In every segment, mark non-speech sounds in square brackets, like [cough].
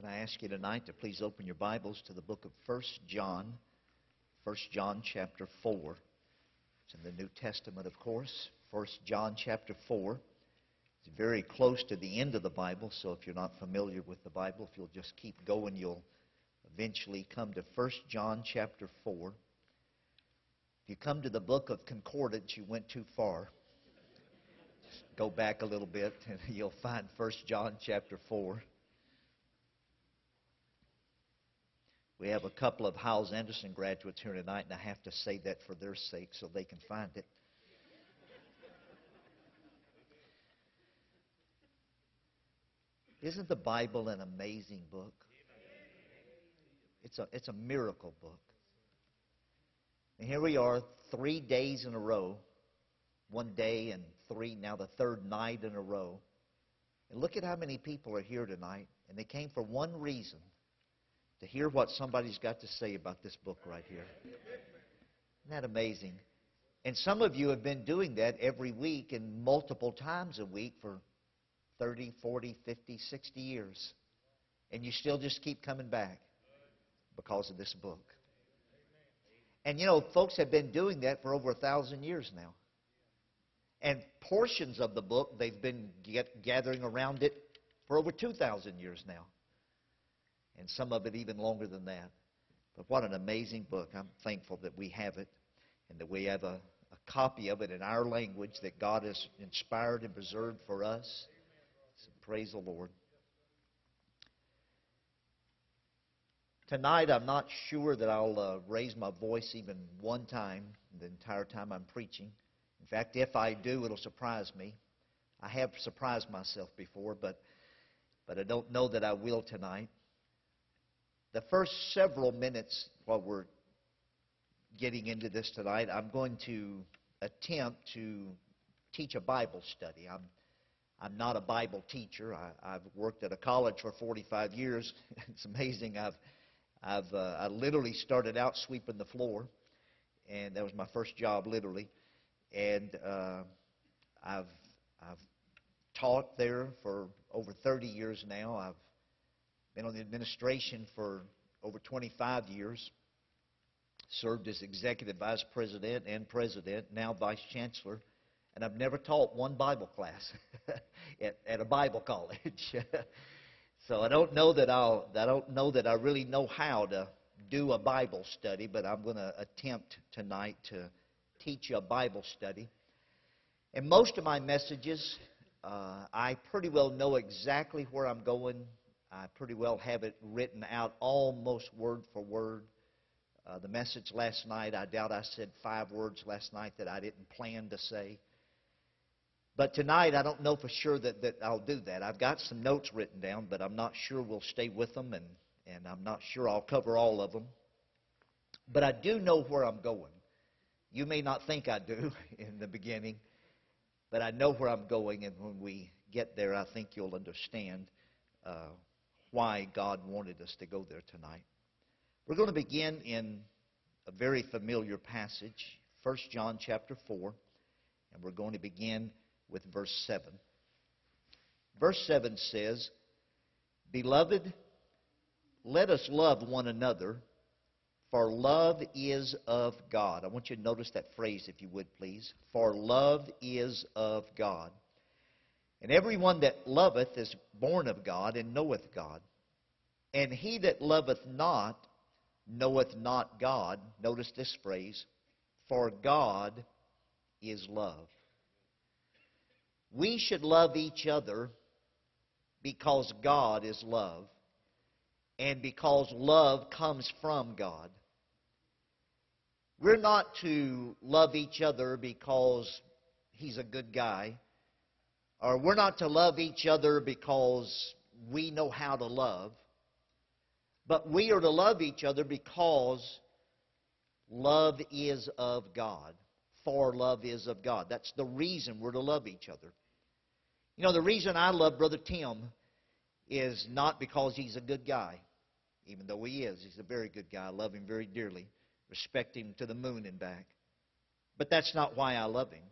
Can I ask you tonight to please open your Bibles to the book of 1 John, 1 John chapter 4. It's in the New Testament, of course. 1 John chapter 4. It's very close to the end of the Bible, so if you're not familiar with the Bible, if you'll just keep going, you'll eventually come to 1 John chapter 4. If you come to the book of Concordance, you went too far. Just go back a little bit, and [laughs] you'll find 1 John chapter 4. We have a couple of Hyles Anderson graduates here tonight, and I have to say that for their sake so they can find it. Isn't the Bible an amazing book? It's a, it's a miracle book. And here we are, three days in a row, one day and three, now the third night in a row. And look at how many people are here tonight, and they came for one reason to hear what somebody's got to say about this book right here. Isn't that amazing? And some of you have been doing that every week and multiple times a week for 30, 40, 50, 60 years. And you still just keep coming back because of this book. And you know, folks have been doing that for over a thousand years now. And portions of the book, they've been get, gathering around it for over 2,000 years now and some of it even longer than that. But what an amazing book. I'm thankful that we have it and that we have a, a copy of it in our language that God has inspired and preserved for us. So praise the Lord. Tonight, I'm not sure that I'll uh, raise my voice even one time the entire time I'm preaching. In fact, if I do, it'll surprise me. I have surprised myself before, but, but I don't know that I will tonight the first several minutes while we're getting into this tonight, I'm going to attempt to teach a Bible study. I'm, I'm not a Bible teacher. I, have worked at a college for 45 years. [laughs] it's amazing. I've, I've, uh, I literally started out sweeping the floor, and that was my first job, literally. And uh, I've, I've taught there for over 30 years now. I've been on the administration for over 25 years. Served as executive vice president and president, now vice chancellor. And I've never taught one Bible class [laughs] at, at a Bible college. [laughs] so I don't know that I'll I don't know that I really know how to do a Bible study, but I'm going to attempt tonight to teach a Bible study. And most of my messages, uh, I pretty well know exactly where I'm going I pretty well have it written out almost word for word. Uh, the message last night, I doubt I said five words last night that I didn't plan to say. But tonight, I don't know for sure that, that I'll do that. I've got some notes written down, but I'm not sure we'll stay with them, and, and I'm not sure I'll cover all of them. But I do know where I'm going. You may not think I do [laughs] in the beginning, but I know where I'm going, and when we get there, I think you'll understand uh, why God wanted us to go there tonight. We're going to begin in a very familiar passage, 1 John chapter 4, and we're going to begin with verse 7. Verse 7 says, Beloved, let us love one another, for love is of God. I want you to notice that phrase, if you would, please. For love is of God. And everyone that loveth is born of God and knoweth God. And he that loveth not knoweth not God. Notice this phrase, for God is love. We should love each other because God is love and because love comes from God. We're not to love each other because he's a good guy or we're not to love each other because we know how to love. But we are to love each other because love is of God. For love is of God. That's the reason we're to love each other. You know, the reason I love Brother Tim is not because he's a good guy, even though he is. He's a very good guy. I love him very dearly, respect him to the moon and back. But that's not why I love him.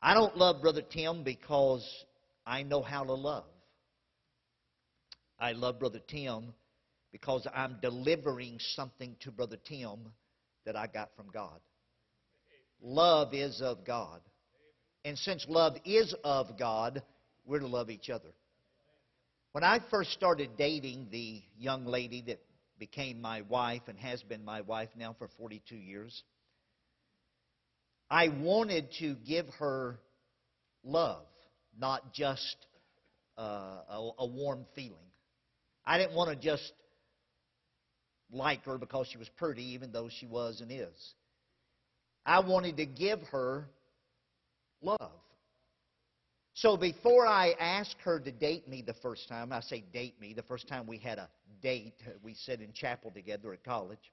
I don't love Brother Tim because I know how to love. I love Brother Tim because I'm delivering something to Brother Tim that I got from God. Love is of God. And since love is of God, we're to love each other. When I first started dating the young lady that became my wife and has been my wife now for 42 years, I wanted to give her love, not just uh, a, a warm feeling. I didn't want to just like her because she was pretty, even though she was and is. I wanted to give her love. So before I asked her to date me the first time, I say date me, the first time we had a date, we sat in chapel together at college.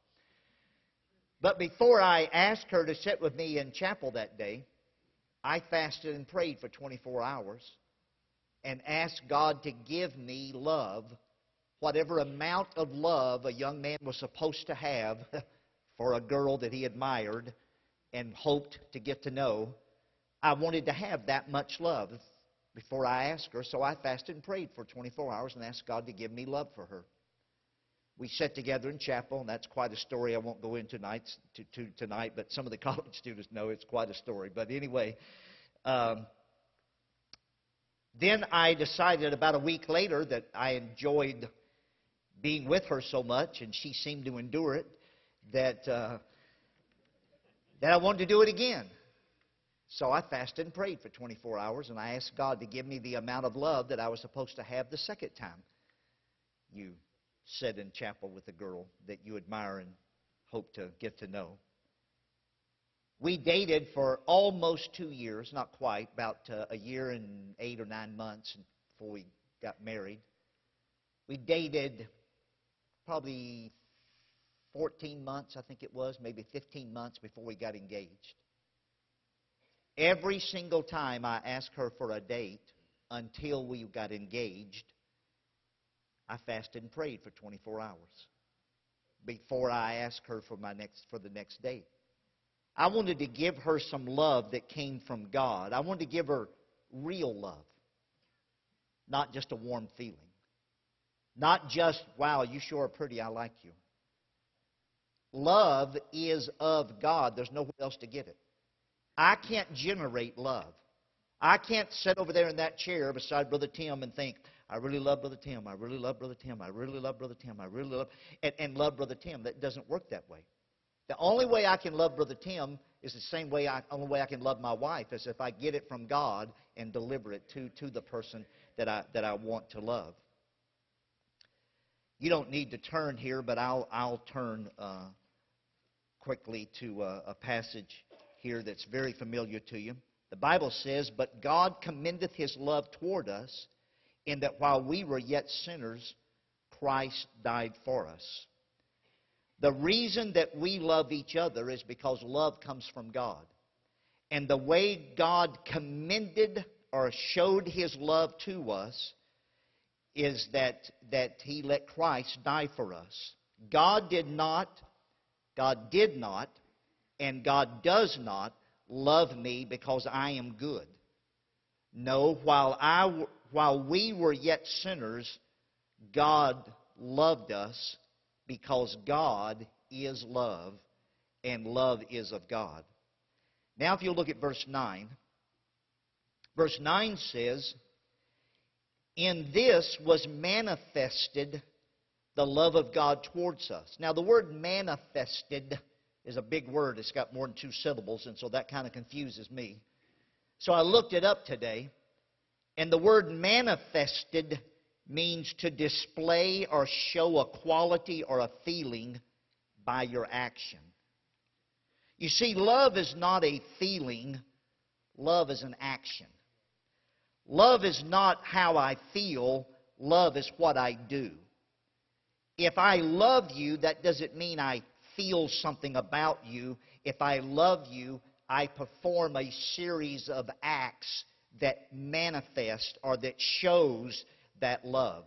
But before I asked her to sit with me in chapel that day, I fasted and prayed for 24 hours and asked God to give me love, whatever amount of love a young man was supposed to have [laughs] for a girl that he admired and hoped to get to know. I wanted to have that much love before I asked her, so I fasted and prayed for 24 hours and asked God to give me love for her we sat together in chapel, and that's quite a story. I won't go into tonight, to, to, tonight but some of the [laughs] college students know it's quite a story. But anyway, um, then I decided about a week later that I enjoyed being with her so much, and she seemed to endure it, that, uh, that I wanted to do it again. So I fasted and prayed for 24 hours, and I asked God to give me the amount of love that I was supposed to have the second time. You sit in chapel with a girl that you admire and hope to get to know. We dated for almost two years, not quite, about uh, a year and eight or nine months before we got married. We dated probably 14 months, I think it was, maybe 15 months before we got engaged. Every single time I asked her for a date until we got engaged, I fasted and prayed for 24 hours before I asked her for my next for the next date. I wanted to give her some love that came from God. I wanted to give her real love, not just a warm feeling. Not just, wow, you sure are pretty, I like you. Love is of God. There's nowhere else to get it. I can't generate love. I can't sit over there in that chair beside Brother Tim and think, I really love Brother Tim. I really love Brother Tim. I really love Brother Tim. I really love and, and love Brother Tim. That doesn't work that way. The only way I can love Brother Tim is the same way I only way I can love my wife is if I get it from God and deliver it to, to the person that I that I want to love. You don't need to turn here, but I'll I'll turn uh, quickly to a, a passage here that's very familiar to you. The Bible says, "But God commendeth His love toward us." In that while we were yet sinners, Christ died for us. The reason that we love each other is because love comes from God. And the way God commended or showed his love to us is that, that he let Christ die for us. God did not, God did not, and God does not love me because I am good. No, while I while we were yet sinners, God loved us because God is love and love is of God. Now, if you look at verse 9, verse 9 says, In this was manifested the love of God towards us. Now, the word manifested is a big word. It's got more than two syllables, and so that kind of confuses me. So I looked it up today. And the word manifested means to display or show a quality or a feeling by your action. You see, love is not a feeling, love is an action. Love is not how I feel, love is what I do. If I love you, that doesn't mean I feel something about you. If I love you, I perform a series of acts that manifest or that shows that love.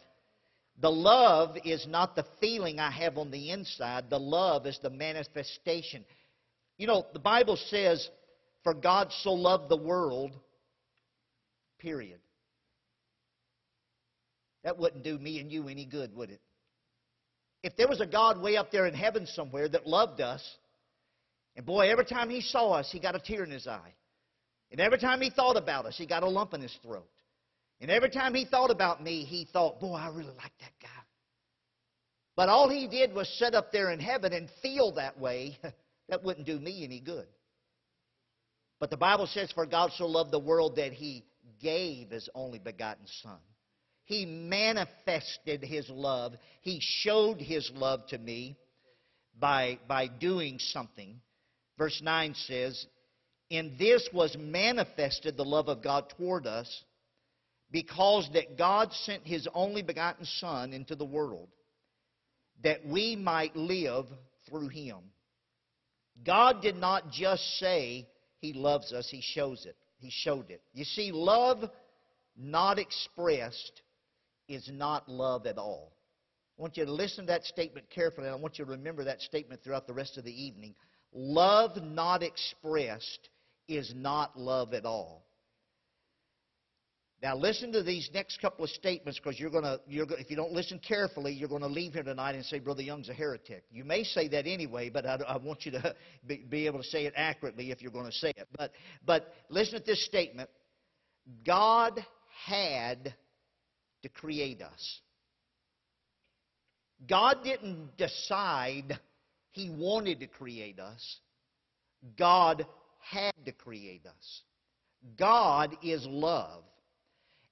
The love is not the feeling I have on the inside, the love is the manifestation. You know, the Bible says, For God so loved the world, period. That wouldn't do me and you any good, would it? If there was a God way up there in heaven somewhere that loved us, and boy, every time he saw us, he got a tear in his eye. And every time he thought about us, he got a lump in his throat. And every time he thought about me, he thought, boy, I really like that guy. But all he did was sit up there in heaven and feel that way. [laughs] that wouldn't do me any good. But the Bible says, For God so loved the world that he gave his only begotten Son. He manifested his love. He showed his love to me by, by doing something. Verse 9 says, In this was manifested the love of God toward us, because that God sent his only begotten Son into the world, that we might live through him. God did not just say he loves us, he shows it. He showed it. You see, love not expressed is not love at all. I want you to listen to that statement carefully, and I want you to remember that statement throughout the rest of the evening. Love not expressed is not love at all. Now listen to these next couple of statements because you're going to, if you don't listen carefully, you're going to leave here tonight and say, Brother Young's a heretic. You may say that anyway, but I, I want you to [laughs] be, be, able to say it accurately if you're going to say it. But, but listen to this statement. God had to create us. God didn't decide He wanted to create us. God had to create us. God is love.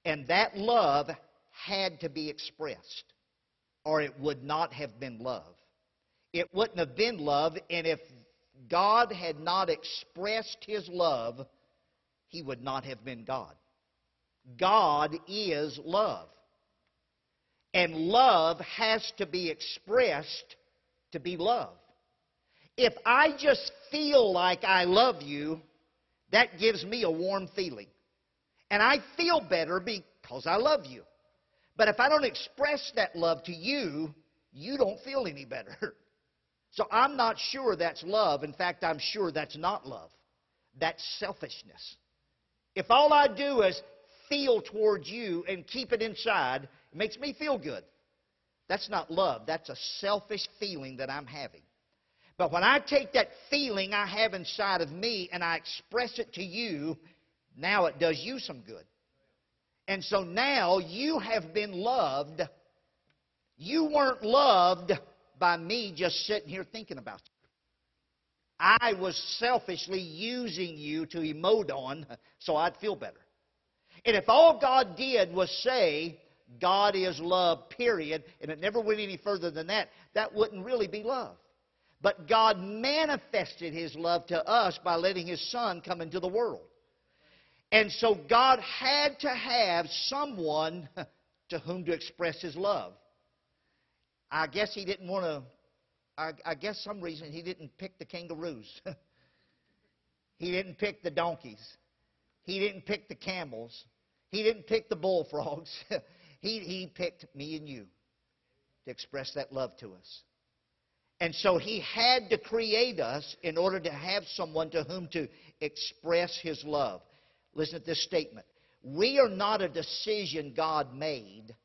And that love had to be expressed, or it would not have been love. It wouldn't have been love, and if God had not expressed His love, He would not have been God. God is love. And love has to be expressed to be love. If I just feel like I love you, that gives me a warm feeling. And I feel better because I love you. But if I don't express that love to you, you don't feel any better. [laughs] So I'm not sure that's love. In fact, I'm sure that's not love. That's selfishness. If all I do is feel towards you and keep it inside, it makes me feel good. That's not love. That's a selfish feeling that I'm having. But when I take that feeling I have inside of me and I express it to you, now it does you some good. And so now you have been loved. You weren't loved by me just sitting here thinking about you. I was selfishly using you to emote on so I'd feel better. And if all God did was say, God is love, period, and it never went any further than that, that wouldn't really be love. But God manifested His love to us by letting His Son come into the world. And so God had to have someone [laughs] to whom to express His love. I guess He didn't want to, I, I guess some reason He didn't pick the kangaroos. [laughs] he didn't pick the donkeys. He didn't pick the camels. He didn't pick the bullfrogs. [laughs] he, he picked me and you to express that love to us. And so he had to create us in order to have someone to whom to express his love. Listen to this statement. We are not a decision God made.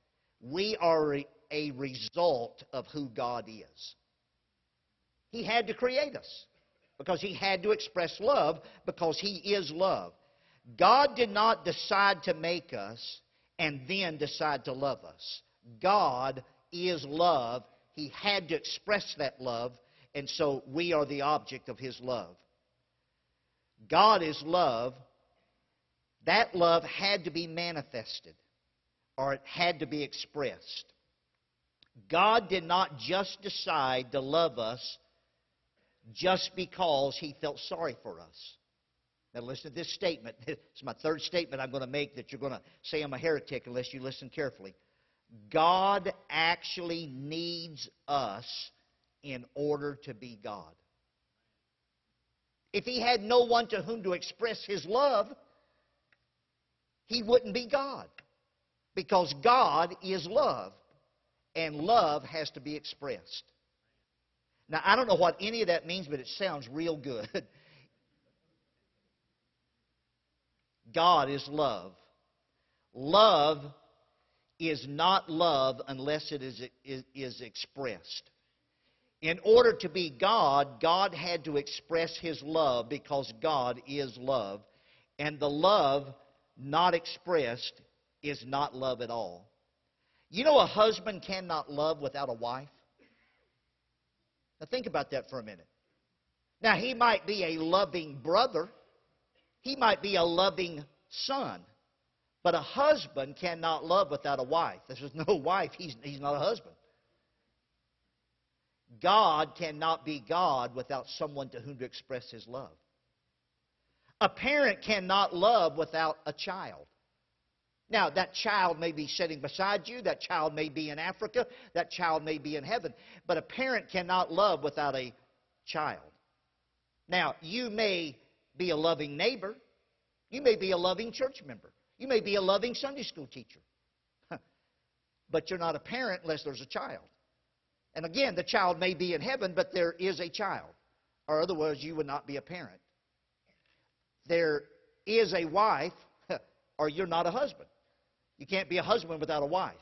We are a result of who God is. He had to create us because he had to express love because he is love. God did not decide to make us and then decide to love us. God is love. He had to express that love, and so we are the object of His love. God is love. That love had to be manifested, or it had to be expressed. God did not just decide to love us just because He felt sorry for us. Now, listen to this statement. [laughs] It's my third statement I'm going to make that you're going to say I'm a heretic unless you listen carefully. God actually needs us in order to be God. If He had no one to whom to express His love, He wouldn't be God. Because God is love, and love has to be expressed. Now, I don't know what any of that means, but it sounds real good. [laughs] God is love. Love is not love unless it is, is, is expressed. In order to be God, God had to express His love because God is love. And the love not expressed is not love at all. You know, a husband cannot love without a wife? Now, think about that for a minute. Now, he might be a loving brother, he might be a loving son, but a husband cannot love without a wife. There's no [laughs] wife, he's, he's not a husband. God cannot be God without someone to whom to express his love. A parent cannot love without a child. Now, that child may be sitting beside you, that child may be in Africa, that child may be in heaven, but a parent cannot love without a child. Now, you may be a loving neighbor, you may be a loving church member, you may be a loving Sunday school teacher, but you're not a parent unless there's a child. And again, the child may be in heaven, but there is a child. Or otherwise, you would not be a parent. There is a wife, or you're not a husband. You can't be a husband without a wife.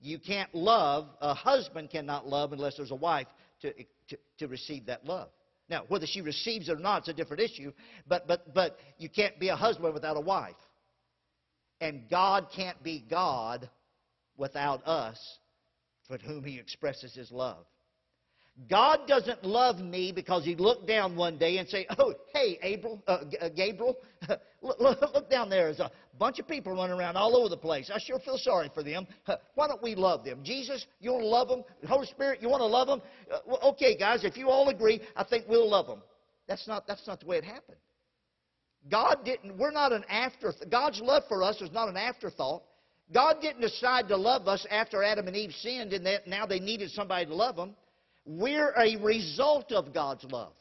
You can't love, a husband cannot love unless there's a wife to, to, to receive that love. Now, whether she receives it or not, it's a different issue, but, but, but you can't be a husband without a wife. And God can't be God without us for whom he expresses his love. God doesn't love me because he looked down one day and say, "Oh, hey, Abel, uh, uh Gabriel, [laughs] look, look, down there. There's a bunch of people running around all over the place. I sure feel sorry for them. [laughs] Why don't we love them? Jesus, you want to love them? Holy Spirit, you want to love them? Uh, okay, guys, if you all agree, I think we'll love them. That's not that's not the way it happened. God didn't. We're not an after. God's love for us is not an afterthought. God didn't decide to love us after Adam and Eve sinned and that now they needed somebody to love them. We're a result of God's love.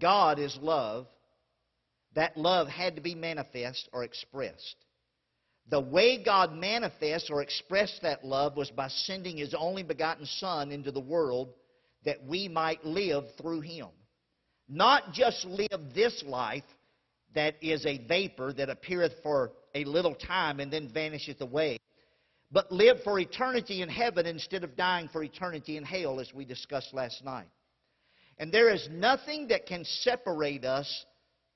God is love. That love had to be manifest or expressed. The way God manifests or expressed that love was by sending His only begotten Son into the world that we might live through Him. Not just live this life that is a vapor that appeareth for a little time and then vanisheth away, but live for eternity in heaven instead of dying for eternity in hell, as we discussed last night. And there is nothing that can separate us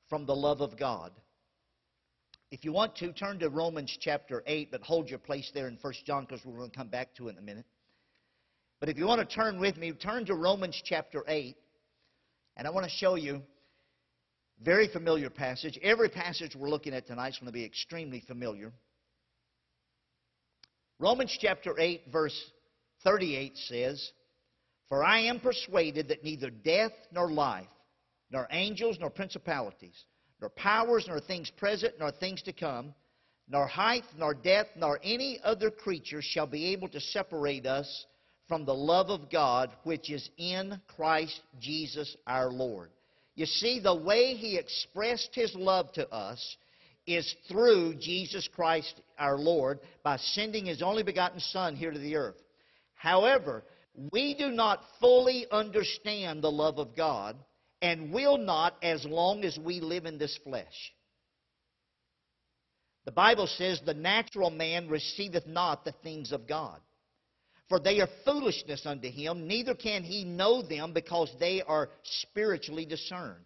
from the love of God. If you want to, turn to Romans chapter 8, but hold your place there in 1 John because we're going to come back to it in a minute. But if you want to turn with me, turn to Romans chapter 8, and I want to show you very familiar passage. Every passage we're looking at tonight is going to be extremely familiar. Romans chapter 8, verse 38 says, For I am persuaded that neither death nor life, nor angels nor principalities, nor powers nor things present nor things to come, nor height nor depth nor any other creature shall be able to separate us from the love of God which is in Christ Jesus our Lord. You see, the way He expressed His love to us is through Jesus Christ our Lord by sending His only begotten Son here to the earth. However, we do not fully understand the love of God and will not as long as we live in this flesh. The Bible says, The natural man receiveth not the things of God. For they are foolishness unto him, neither can he know them because they are spiritually discerned.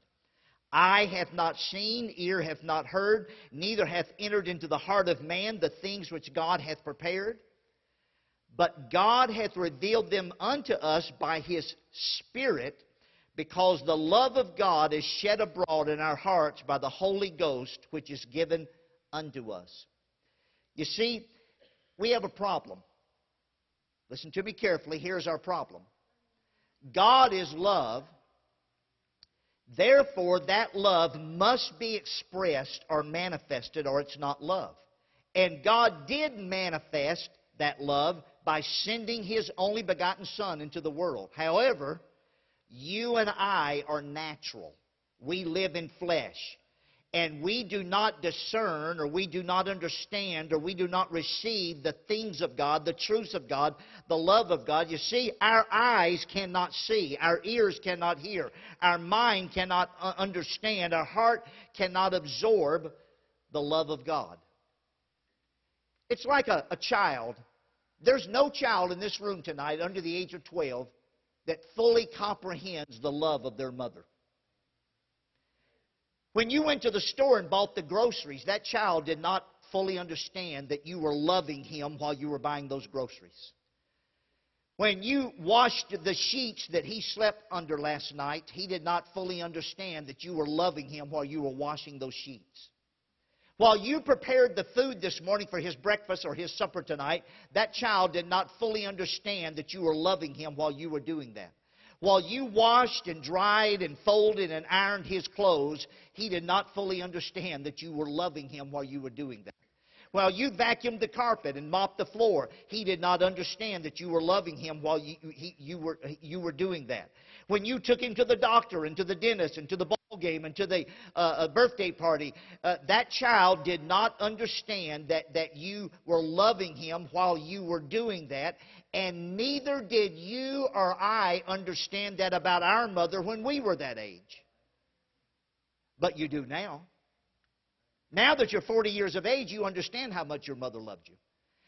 Eye hath not seen, ear hath not heard, neither hath entered into the heart of man the things which God hath prepared. But God hath revealed them unto us by his Spirit, because the love of God is shed abroad in our hearts by the Holy Ghost, which is given unto us. You see, we have a problem. Listen to me carefully. Here's our problem God is love. Therefore, that love must be expressed or manifested, or it's not love. And God did manifest that love by sending His only begotten Son into the world. However, you and I are natural. We live in flesh and we do not discern or we do not understand or we do not receive the things of God, the truths of God, the love of God, you see, our eyes cannot see, our ears cannot hear, our mind cannot uh, understand, our heart cannot absorb the love of God. It's like a, a child. There's no child in this room tonight under the age of 12 that fully comprehends the love of their mother. When you went to the store and bought the groceries, that child did not fully understand that you were loving him while you were buying those groceries. When you washed the sheets that he slept under last night, he did not fully understand that you were loving him while you were washing those sheets. While you prepared the food this morning for his breakfast or his supper tonight, that child did not fully understand that you were loving him while you were doing that. While you washed and dried and folded and ironed his clothes, he did not fully understand that you were loving him while you were doing that. While you vacuumed the carpet and mopped the floor, he did not understand that you were loving him while you, he, you, were, you were doing that. When you took him to the doctor and to the dentist and to the ball game and to the uh, uh, birthday party, uh, that child did not understand that, that you were loving him while you were doing that. And neither did you or I understand that about our mother when we were that age. But you do now. Now that you're 40 years of age, you understand how much your mother loved you.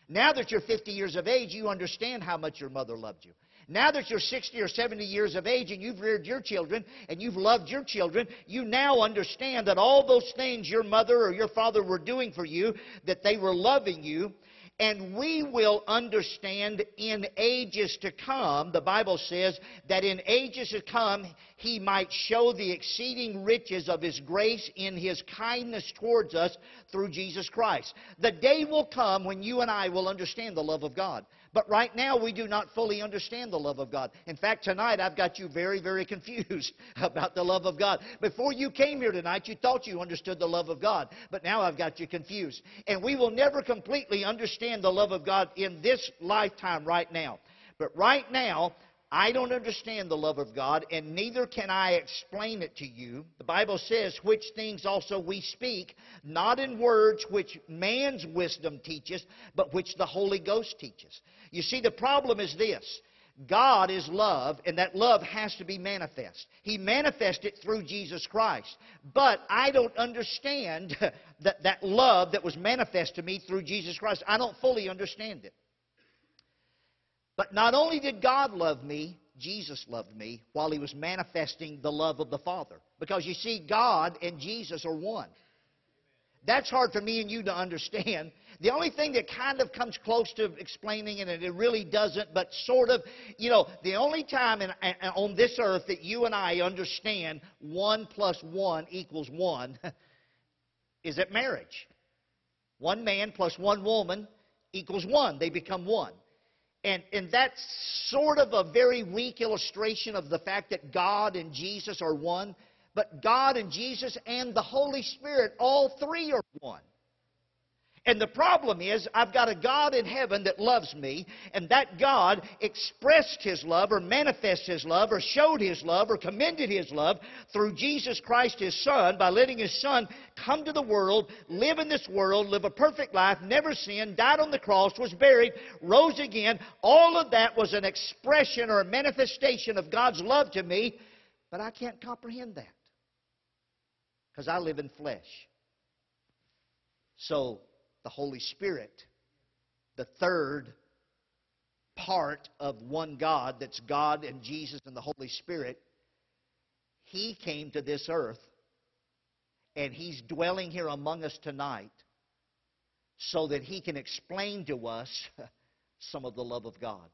Now that you're 50 years of age, you understand how much your mother loved you. Now that you're 60 or 70 years of age and you've reared your children and you've loved your children, you now understand that all those things your mother or your father were doing for you, that they were loving you, and we will understand in ages to come, the Bible says, that in ages to come he might show the exceeding riches of his grace in his kindness towards us through Jesus Christ. The day will come when you and I will understand the love of God. But right now, we do not fully understand the love of God. In fact, tonight I've got you very, very [laughs] confused about the love of God. Before you came here tonight, you thought you understood the love of God. But now I've got you confused. And we will never completely understand the love of God in this lifetime right now. But right now, I don't understand the love of God, and neither can I explain it to you. The Bible says, which things also we speak, not in words which man's wisdom teaches, but which the Holy Ghost teaches. You see, the problem is this. God is love, and that love has to be manifest. He manifested through Jesus Christ. But I don't understand [laughs] that, that love that was manifest to me through Jesus Christ. I don't fully understand it. But not only did God love me, Jesus loved me while he was manifesting the love of the Father. Because you see, God and Jesus are one. That's hard for me and you to understand. The only thing that kind of comes close to explaining it, and it really doesn't, but sort of, you know, the only time in, on this earth that you and I understand one plus one equals one [laughs] is at marriage. One man plus one woman equals one. They become one. And, and that's sort of a very weak illustration of the fact that God and Jesus are one. But God and Jesus and the Holy Spirit, all three are one. And the problem is, I've got a God in heaven that loves me, and that God expressed His love, or manifested His love, or showed His love, or commended His love through Jesus Christ, His Son, by letting His Son come to the world, live in this world, live a perfect life, never sinned, died on the cross, was buried, rose again. All of that was an expression or a manifestation of God's love to me, but I can't comprehend that because I live in flesh. So, the Holy Spirit, the third part of one God that's God and Jesus and the Holy Spirit, He came to this earth and He's dwelling here among us tonight so that He can explain to us [laughs] some of the love of God.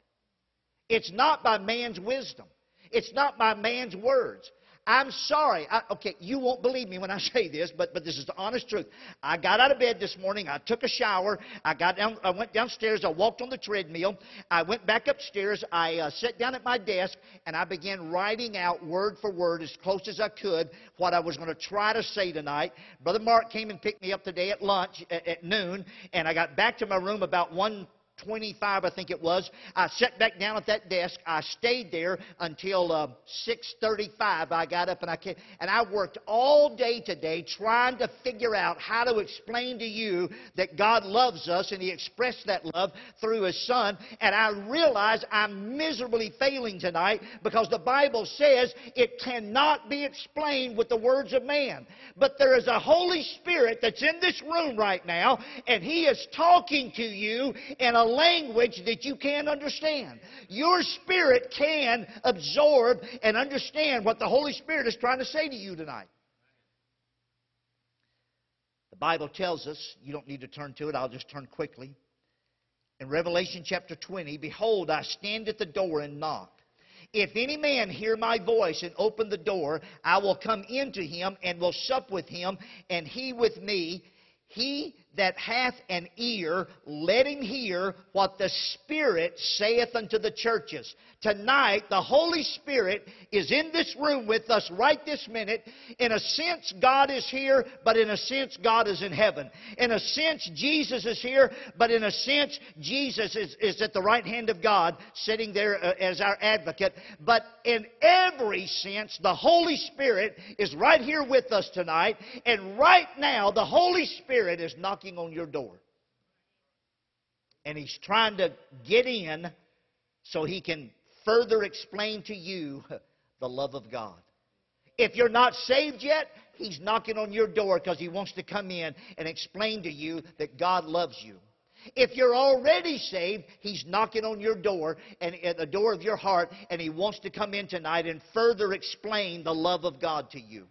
It's not by man's wisdom. It's not by man's words. I'm sorry. I, okay, you won't believe me when I [laughs] say this, but, but this is the honest truth. I got out of bed this morning. I took a shower. I got down. I went downstairs. I walked on the treadmill. I went back upstairs. I uh, sat down at my desk and I began writing out word for word as close as I could what I was going to try to say tonight. Brother Mark came and picked me up today at lunch at, at noon, and I got back to my room about one 25, I think it was. I sat back down at that desk. I stayed there until uh, 6:35. I got up and I came, and I worked all day today trying to figure out how to explain to you that God loves us, and He expressed that love through His Son. And I realize I'm miserably failing tonight because the Bible says it cannot be explained with the words of man. But there is a Holy Spirit that's in this room right now, and He is talking to you in a language that you can't understand. Your spirit can absorb and understand what the Holy Spirit is trying to say to you tonight. The Bible tells us, you don't need to turn to it, I'll just turn quickly. In Revelation chapter 20, Behold, I stand at the door and knock. If any man hear my voice and open the door, I will come into him and will sup with him, and he with me. He that hath an ear, let him hear what the Spirit saith unto the churches. Tonight, the Holy Spirit is in this room with us right this minute. In a sense, God is here, but in a sense, God is in heaven. In a sense, Jesus is here, but in a sense, Jesus is, is at the right hand of God, sitting there uh, as our advocate. But in every sense, the Holy Spirit is right here with us tonight, and right now, the Holy Spirit is knocking on your door. And He's trying to get in so He can further explain to you the love of God. If you're not saved yet, He's knocking on your door because He wants to come in and explain to you that God loves you. If you're already saved, He's knocking on your door and at the door of your heart, and He wants to come in tonight and further explain the love of God to you.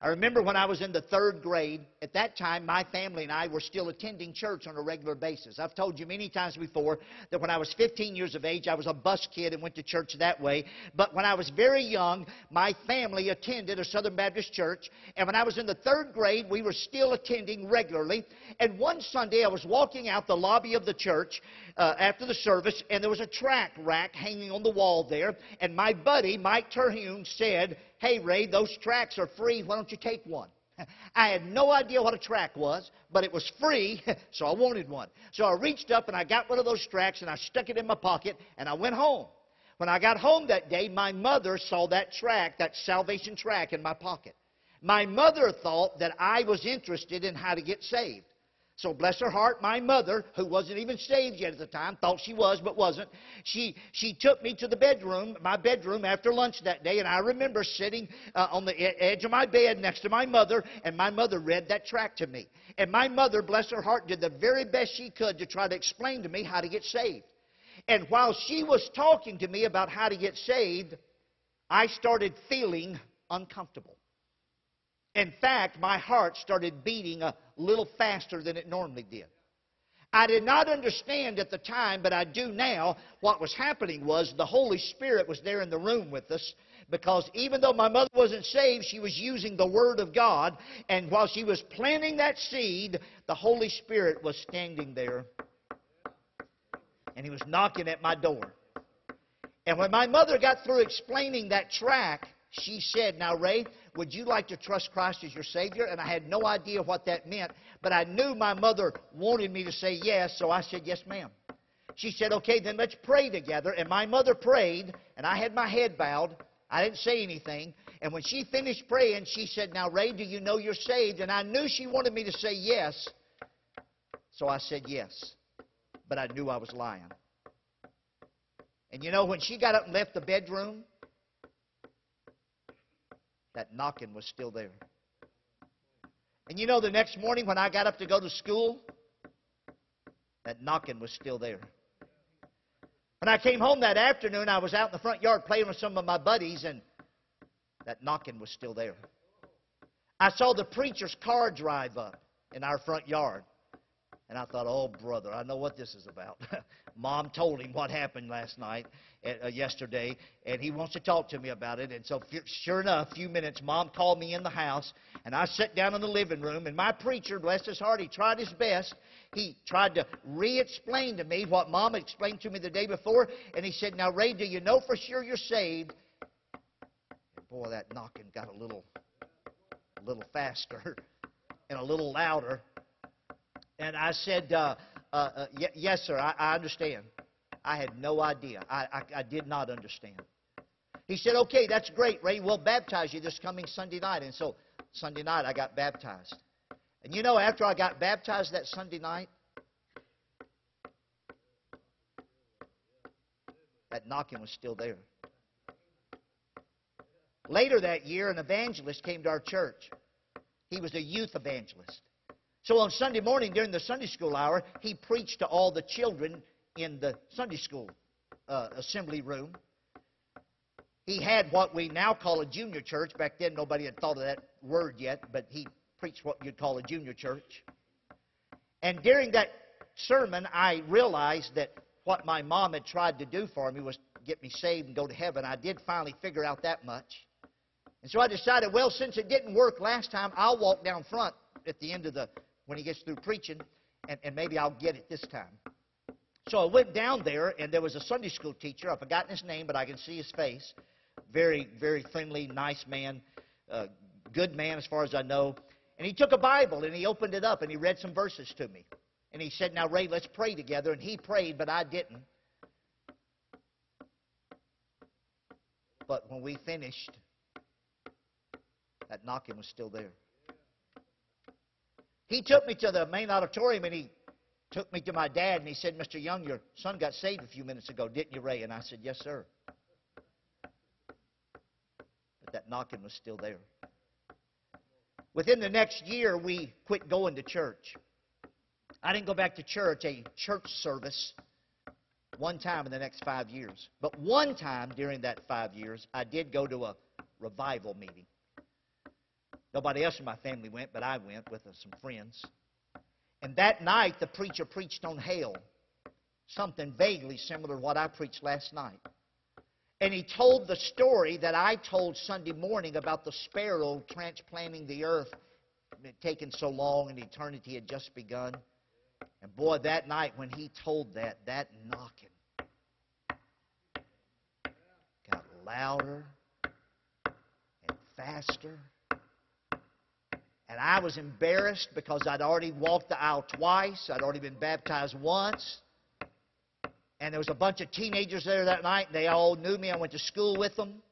I remember when I was in the third grade, at that time, my family and I were still attending church on a regular basis. I've told you many times before that when I was 15 years of age, I was a bus kid and went to church that way. But when I was very young, my family attended a Southern Baptist church. And when I was in the third grade, we were still attending regularly. And one Sunday, I was walking out the lobby of the church uh, after the service, and there was a track rack hanging on the wall there. And my buddy, Mike Terhune, said, Hey, Ray, those tracks are free. Why don't you take one? [laughs] I had no idea what a track was, but it was free, [laughs] so I wanted one. So I reached up and I got one of those tracks and I stuck it in my pocket and I went home. When I got home that day, my mother saw that track, that salvation track in my pocket. My mother thought that I was interested in how to get saved. So bless her heart, my mother, who wasn't even saved yet at the time, thought she was but wasn't. She she took me to the bedroom, my bedroom after lunch that day, and I remember sitting uh, on the edge of my bed next to my mother, and my mother read that track to me. And my mother, bless her heart, did the very best she could to try to explain to me how to get saved. And while she was talking to me about how to get saved, I started feeling uncomfortable. In fact, my heart started beating a little faster than it normally did. I did not understand at the time, but I do now. What was happening was the Holy Spirit was there in the room with us because even though my mother wasn't saved, she was using the Word of God. And while she was planting that seed, the Holy Spirit was standing there and He was knocking at my door. And when my mother got through explaining that track, she said, Now, Ray, would you like to trust Christ as your Savior? And I had no idea what that meant, but I knew my mother wanted me to say yes, so I said, Yes, ma'am. She said, Okay, then let's pray together. And my mother prayed, and I had my head bowed. I didn't say anything. And when she finished praying, she said, Now, Ray, do you know you're saved? And I knew she wanted me to say yes. So I said yes. But I knew I was lying. And you know, when she got up and left the bedroom, that knocking was still there. And you know, the next morning when I got up to go to school, that knocking was still there. When I came home that afternoon, I was out in the front yard playing with some of my buddies, and that knocking was still there. I saw the preacher's car drive up in our front yard. And I thought, oh, brother, I know what this is about. [laughs] Mom told him what happened last night, uh, yesterday, and he wants to talk to me about it. And so, sure enough, a few minutes, Mom called me in the house, and I sat down in the living room, and my preacher, bless his heart, he tried his best. He tried to re explain to me what Mom had explained to me the day before, and he said, Now, Ray, do you know for sure you're saved? And boy, that knocking got a little, a little faster [laughs] and a little louder. And I said, uh, uh, uh, y- yes, sir, I, I understand. I had no idea. I, I, I did not understand. He said, okay, that's great, Ray. We'll baptize you this coming Sunday night. And so Sunday night I got baptized. And you know, after I got baptized that Sunday night, that knocking was still there. Later that year, an evangelist came to our church. He was a youth evangelist. So on Sunday morning during the Sunday school hour, he preached to all the children in the Sunday school uh, assembly room. He had what we now call a junior church. Back then, nobody had thought of that word yet, but he preached what you'd call a junior church. And during that sermon, I realized that what my mom had tried to do for me was get me saved and go to heaven. I did finally figure out that much. And so I decided, well, since it didn't work last time, I'll walk down front at the end of the, when he gets through preaching, and, and maybe I'll get it this time. So I went down there, and there was a Sunday school teacher. I've forgotten his name, but I can see his face. Very, very friendly, nice man, uh, good man as far as I know. And he took a Bible and he opened it up and he read some verses to me. And he said, Now, Ray, let's pray together. And he prayed, but I didn't. But when we finished, that knocking was still there. He took me to the main auditorium and he took me to my dad and he said, Mr. Young, your son got saved a few minutes ago, didn't you, Ray? And I said, Yes, sir. But that knocking was still there. Within the next year, we quit going to church. I didn't go back to church, a church service, one time in the next five years. But one time during that five years, I did go to a revival meeting. Nobody else in my family went, but I went with uh, some friends. And that night, the preacher preached on hell, something vaguely similar to what I preached last night. And he told the story that I told Sunday morning about the sparrow transplanting the earth. It taken so long and eternity had just begun. And boy, that night when he told that, that knocking got louder and faster. And I was embarrassed because I'd already walked the aisle twice. I'd already been baptized once. And there was a bunch of teenagers there that night, and they all knew me. I went to school with them.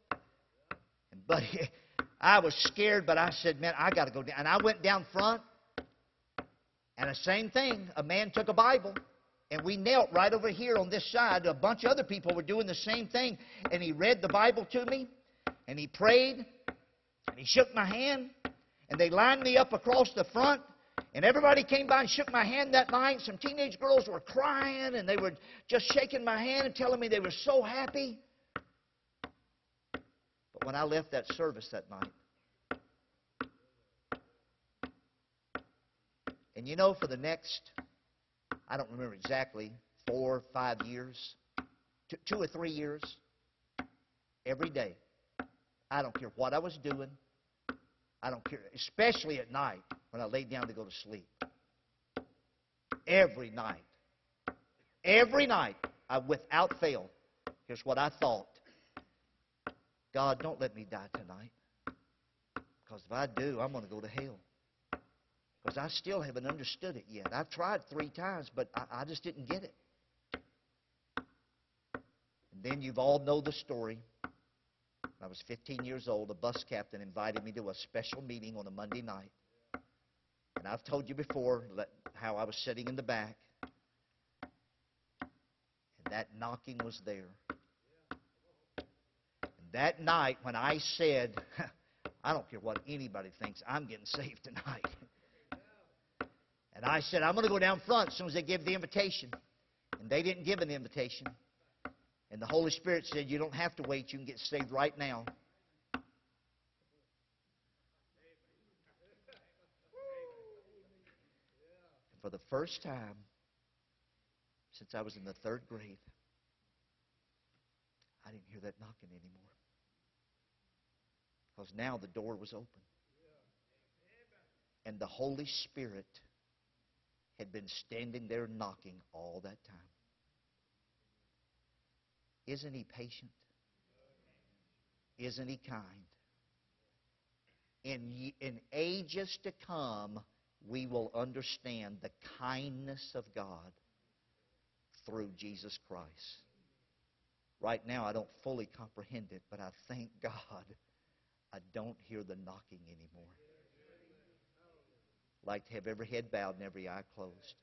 But [laughs] I was scared, but I said, man, I got to go down. And I went down front, and the same thing. A man took a Bible, and we knelt right over here on this side. A bunch of other people were doing the same thing. And he read the Bible to me, and he prayed, and he shook my hand, and they lined me up across the front. And everybody came by and shook my hand that night. Some teenage girls were crying, and they were just shaking my hand and telling me they were so happy. But when I left that service that night, and you know, for the next, I don't remember exactly, four, five years, two, two or three years, every day, I don't care what I was doing, I don't care, especially at night when I lay down to go to sleep. Every night, every night, I without fail, here's what I thought God, don't let me die tonight. Because if I do, I'm going to go to hell. Because I still haven't understood it yet. I've tried three times, but I, I just didn't get it. And then you've all know the story. I was 15 years old, a bus captain invited me to a special meeting on a Monday night. And I've told you before how I was sitting in the back. And that knocking was there. And that night, when I said, [laughs] I don't care what anybody thinks, I'm getting saved tonight. [laughs] And I said, I'm going to go down front as soon as they give the invitation. And they didn't give an invitation. And the Holy Spirit said, You don't have to wait. You can get saved right now. for the first time since I was in the third grade, I didn't hear that knocking anymore. Because now the door was open. And the Holy Spirit had been standing there knocking all that time. Isn't He patient? Isn't He kind? In, in ages to come, we will understand the kindness of God through Jesus Christ. Right now, I don't fully comprehend it, but I thank [laughs] God I don't hear the knocking anymore. Like to have every head bowed and every eye closed.